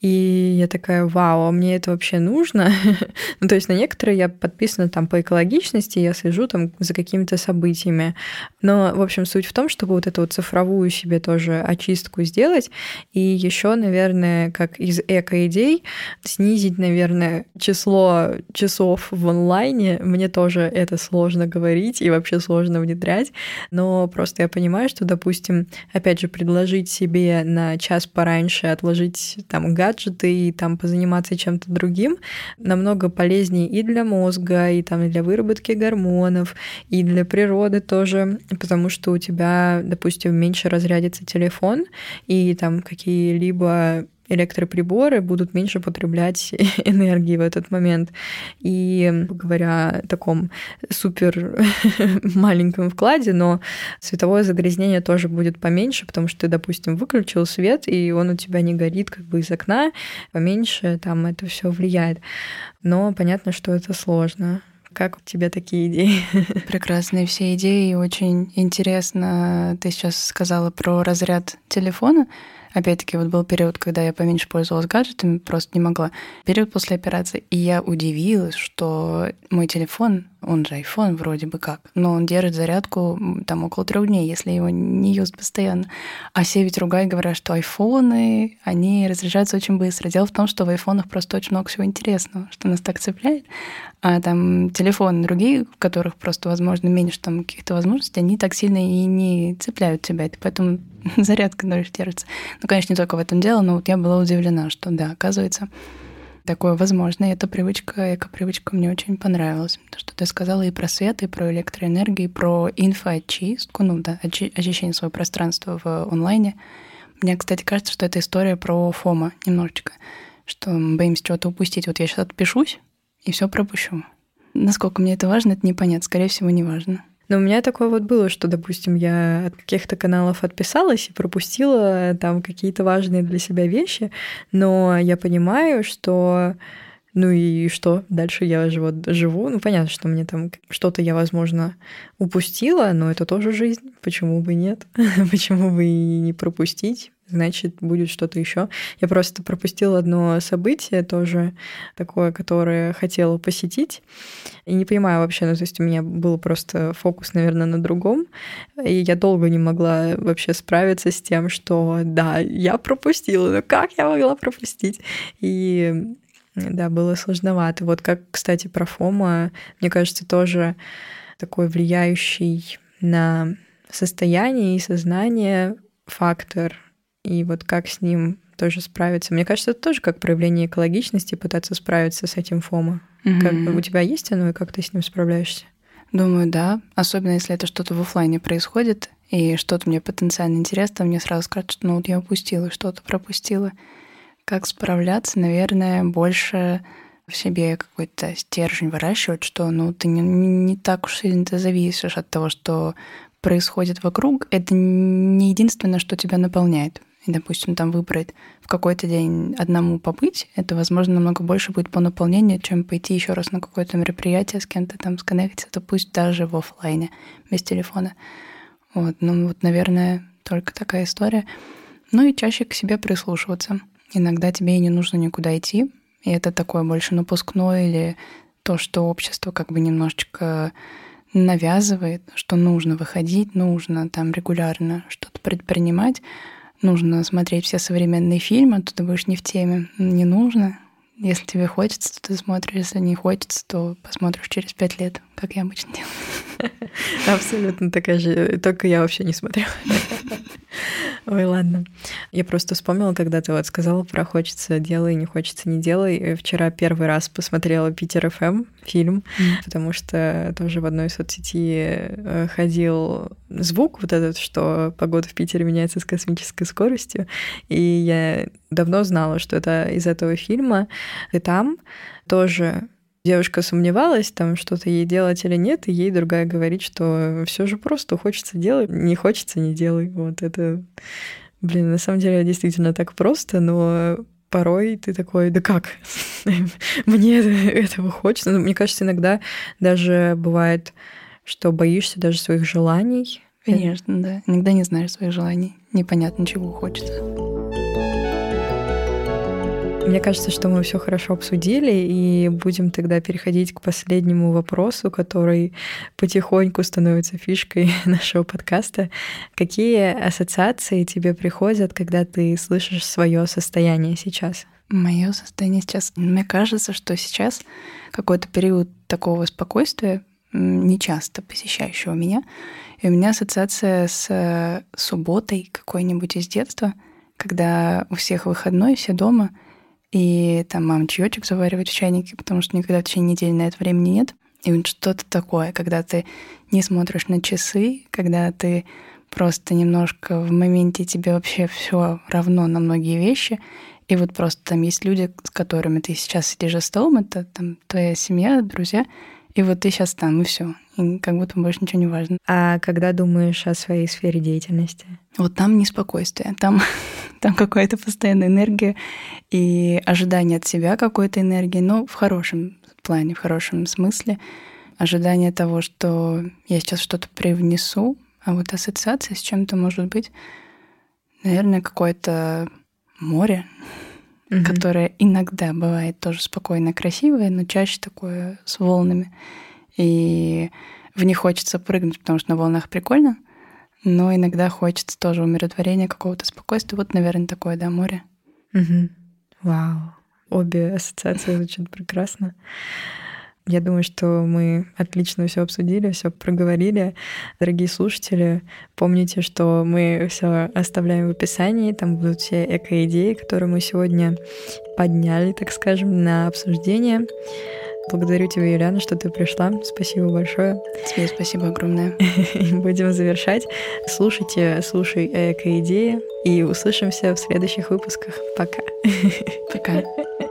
S2: и я такая, вау, а мне это вообще нужно? ну то есть на некоторые я подписана там по экологичности, я слежу там за какими-то событиями, но в общем суть в том, чтобы вот эту вот цифровую себе тоже очистку сделать, делать. И еще, наверное, как из эко-идей, снизить, наверное, число часов в онлайне. Мне тоже это сложно говорить и вообще сложно внедрять. Но просто я понимаю, что, допустим, опять же, предложить себе на час пораньше отложить там гаджеты и там позаниматься чем-то другим намного полезнее и для мозга, и там для выработки гормонов, и для природы тоже, потому что у тебя, допустим, меньше разрядится телефон, и там какие-либо электроприборы будут меньше потреблять энергии в этот момент. И говоря о таком супер маленьком вкладе, но световое загрязнение тоже будет поменьше, потому что ты, допустим, выключил свет, и он у тебя не горит как бы из окна, поменьше там это все влияет. Но понятно, что это сложно. Как у тебя такие идеи?
S1: Прекрасные все идеи. Очень интересно. Ты сейчас сказала про разряд телефона. Опять-таки, вот был период, когда я поменьше пользовалась гаджетами, просто не могла. Период после операции. И я удивилась, что мой телефон, он же iPhone вроде бы как, но он держит зарядку там около трех дней, если его не юзать постоянно. А все ведь ругают, говорят, что айфоны, они разряжаются очень быстро. Дело в том, что в айфонах просто очень много всего интересного, что нас так цепляет. А там телефоны другие, в которых просто, возможно, меньше там каких-то возможностей, они так сильно и не цепляют тебя. Это поэтому зарядка дольше держится. Ну, конечно, не только в этом дело, но вот я была удивлена, что да, оказывается, такое возможно. И эта привычка, эко-привычка мне очень понравилась. То, что ты сказала и про свет, и про электроэнергию, и про инфоочистку, ну да, очищение своего пространства в онлайне. Мне, кстати, кажется, что это история про Фома немножечко, что мы боимся чего-то упустить. Вот я сейчас отпишусь и все пропущу. Насколько мне это важно, это непонятно. Скорее всего, не важно.
S2: Но у меня такое вот было, что, допустим, я от каких-то каналов отписалась и пропустила там какие-то важные для себя вещи, но я понимаю, что ну и что? Дальше я же вот живу. Ну, понятно, что мне там что-то я, возможно, упустила, но это тоже жизнь. Почему бы нет? Почему бы и не пропустить? Значит, будет что-то еще. Я просто пропустила одно событие тоже такое, которое хотела посетить. И не понимаю вообще, ну, то есть у меня был просто фокус, наверное, на другом. И я долго не могла вообще справиться с тем, что да, я пропустила, но как я могла пропустить? И да, было сложновато. Вот как, кстати, про Фома, мне кажется, тоже такой влияющий на состояние и сознание фактор и вот как с ним тоже справиться. Мне кажется, это тоже как проявление экологичности, пытаться справиться с этим фома. Mm-hmm. Как у тебя есть оно, и как ты с ним справляешься?
S1: Думаю, да. Особенно если это что-то в офлайне происходит, и что-то мне потенциально интересно, мне сразу скажут, что ну вот я упустила, что-то пропустила. Как справляться, наверное, больше в себе какой-то стержень выращивать, что ну ты не, не так уж сильно ты зависишь от того, что происходит вокруг. Это не единственное, что тебя наполняет и, допустим, там выбрать в какой-то день одному побыть, это, возможно, намного больше будет по наполнению, чем пойти еще раз на какое-то мероприятие с кем-то там сконнектиться, пусть даже в офлайне, без телефона. Вот, ну вот, наверное, только такая история. Ну и чаще к себе прислушиваться. Иногда тебе и не нужно никуда идти, и это такое больше напускное или то, что общество как бы немножечко навязывает, что нужно выходить, нужно там регулярно что-то предпринимать, нужно смотреть все современные фильмы, а то ты будешь не в теме. Не нужно. Если тебе хочется, то ты смотришь. Если не хочется, то посмотришь через пять лет, как я обычно делаю.
S2: Абсолютно такая же. Только я вообще не смотрю. Ой, ладно. Я просто вспомнила, когда ты вот сказала про «хочется делай, не хочется не делай». Вчера первый раз посмотрела «Питер ФМ» фильм, mm. потому что тоже в одной соцсети э, ходил звук вот этот, что погода в Питере меняется с космической скоростью. И я давно знала, что это из этого фильма. И там тоже девушка сомневалась, там что-то ей делать или нет, и ей другая говорит, что все же просто хочется делать, не хочется, не делай. Вот это, блин, на самом деле действительно так просто, но порой ты такой, да как? Мне этого хочется. Но ну, мне кажется, иногда даже бывает, что боишься даже своих желаний.
S1: Конечно, да. Иногда не знаешь своих желаний. Непонятно, чего хочется.
S2: Мне кажется, что мы все хорошо обсудили, и будем тогда переходить к последнему вопросу, который потихоньку становится фишкой нашего подкаста. Какие ассоциации тебе приходят, когда ты слышишь свое состояние сейчас?
S1: Мое состояние сейчас. Мне кажется, что сейчас какой-то период такого спокойствия, нечасто посещающего меня, и у меня ассоциация с э, субботой какой-нибудь из детства, когда у всех выходной, все дома — и там мама чаечек заваривает в чайнике, потому что никогда в течение недели на это времени нет. И вот что-то такое, когда ты не смотришь на часы, когда ты просто немножко в моменте тебе вообще все равно на многие вещи. И вот просто там есть люди, с которыми ты сейчас сидишь за столом, это там твоя семья, друзья, и вот ты сейчас там, и все. И как будто больше ничего не важно.
S2: А когда думаешь о своей сфере деятельности?
S1: Вот там неспокойствие, там там какая-то постоянная энергия и ожидание от себя какой-то энергии, но в хорошем плане, в хорошем смысле. Ожидание того, что я сейчас что-то привнесу, а вот ассоциация с чем-то может быть, наверное, какое-то море, mm-hmm. которое иногда бывает тоже спокойно красивое, но чаще такое с волнами. И в них хочется прыгнуть, потому что на волнах прикольно, но иногда хочется тоже умиротворения, какого-то спокойствия. Вот, наверное, такое, да, море.
S2: Угу. Вау. Обе ассоциации звучат прекрасно. Я думаю, что мы отлично все обсудили, все проговорили. Дорогие слушатели, помните, что мы все оставляем в описании. Там будут все эко-идеи, которые мы сегодня подняли, так скажем, на обсуждение. Благодарю тебя, Юлиана, что ты пришла. Спасибо большое.
S1: Тебе спасибо огромное.
S2: Будем завершать. Слушайте, слушай эко-идеи и услышимся в следующих выпусках. Пока.
S1: Пока.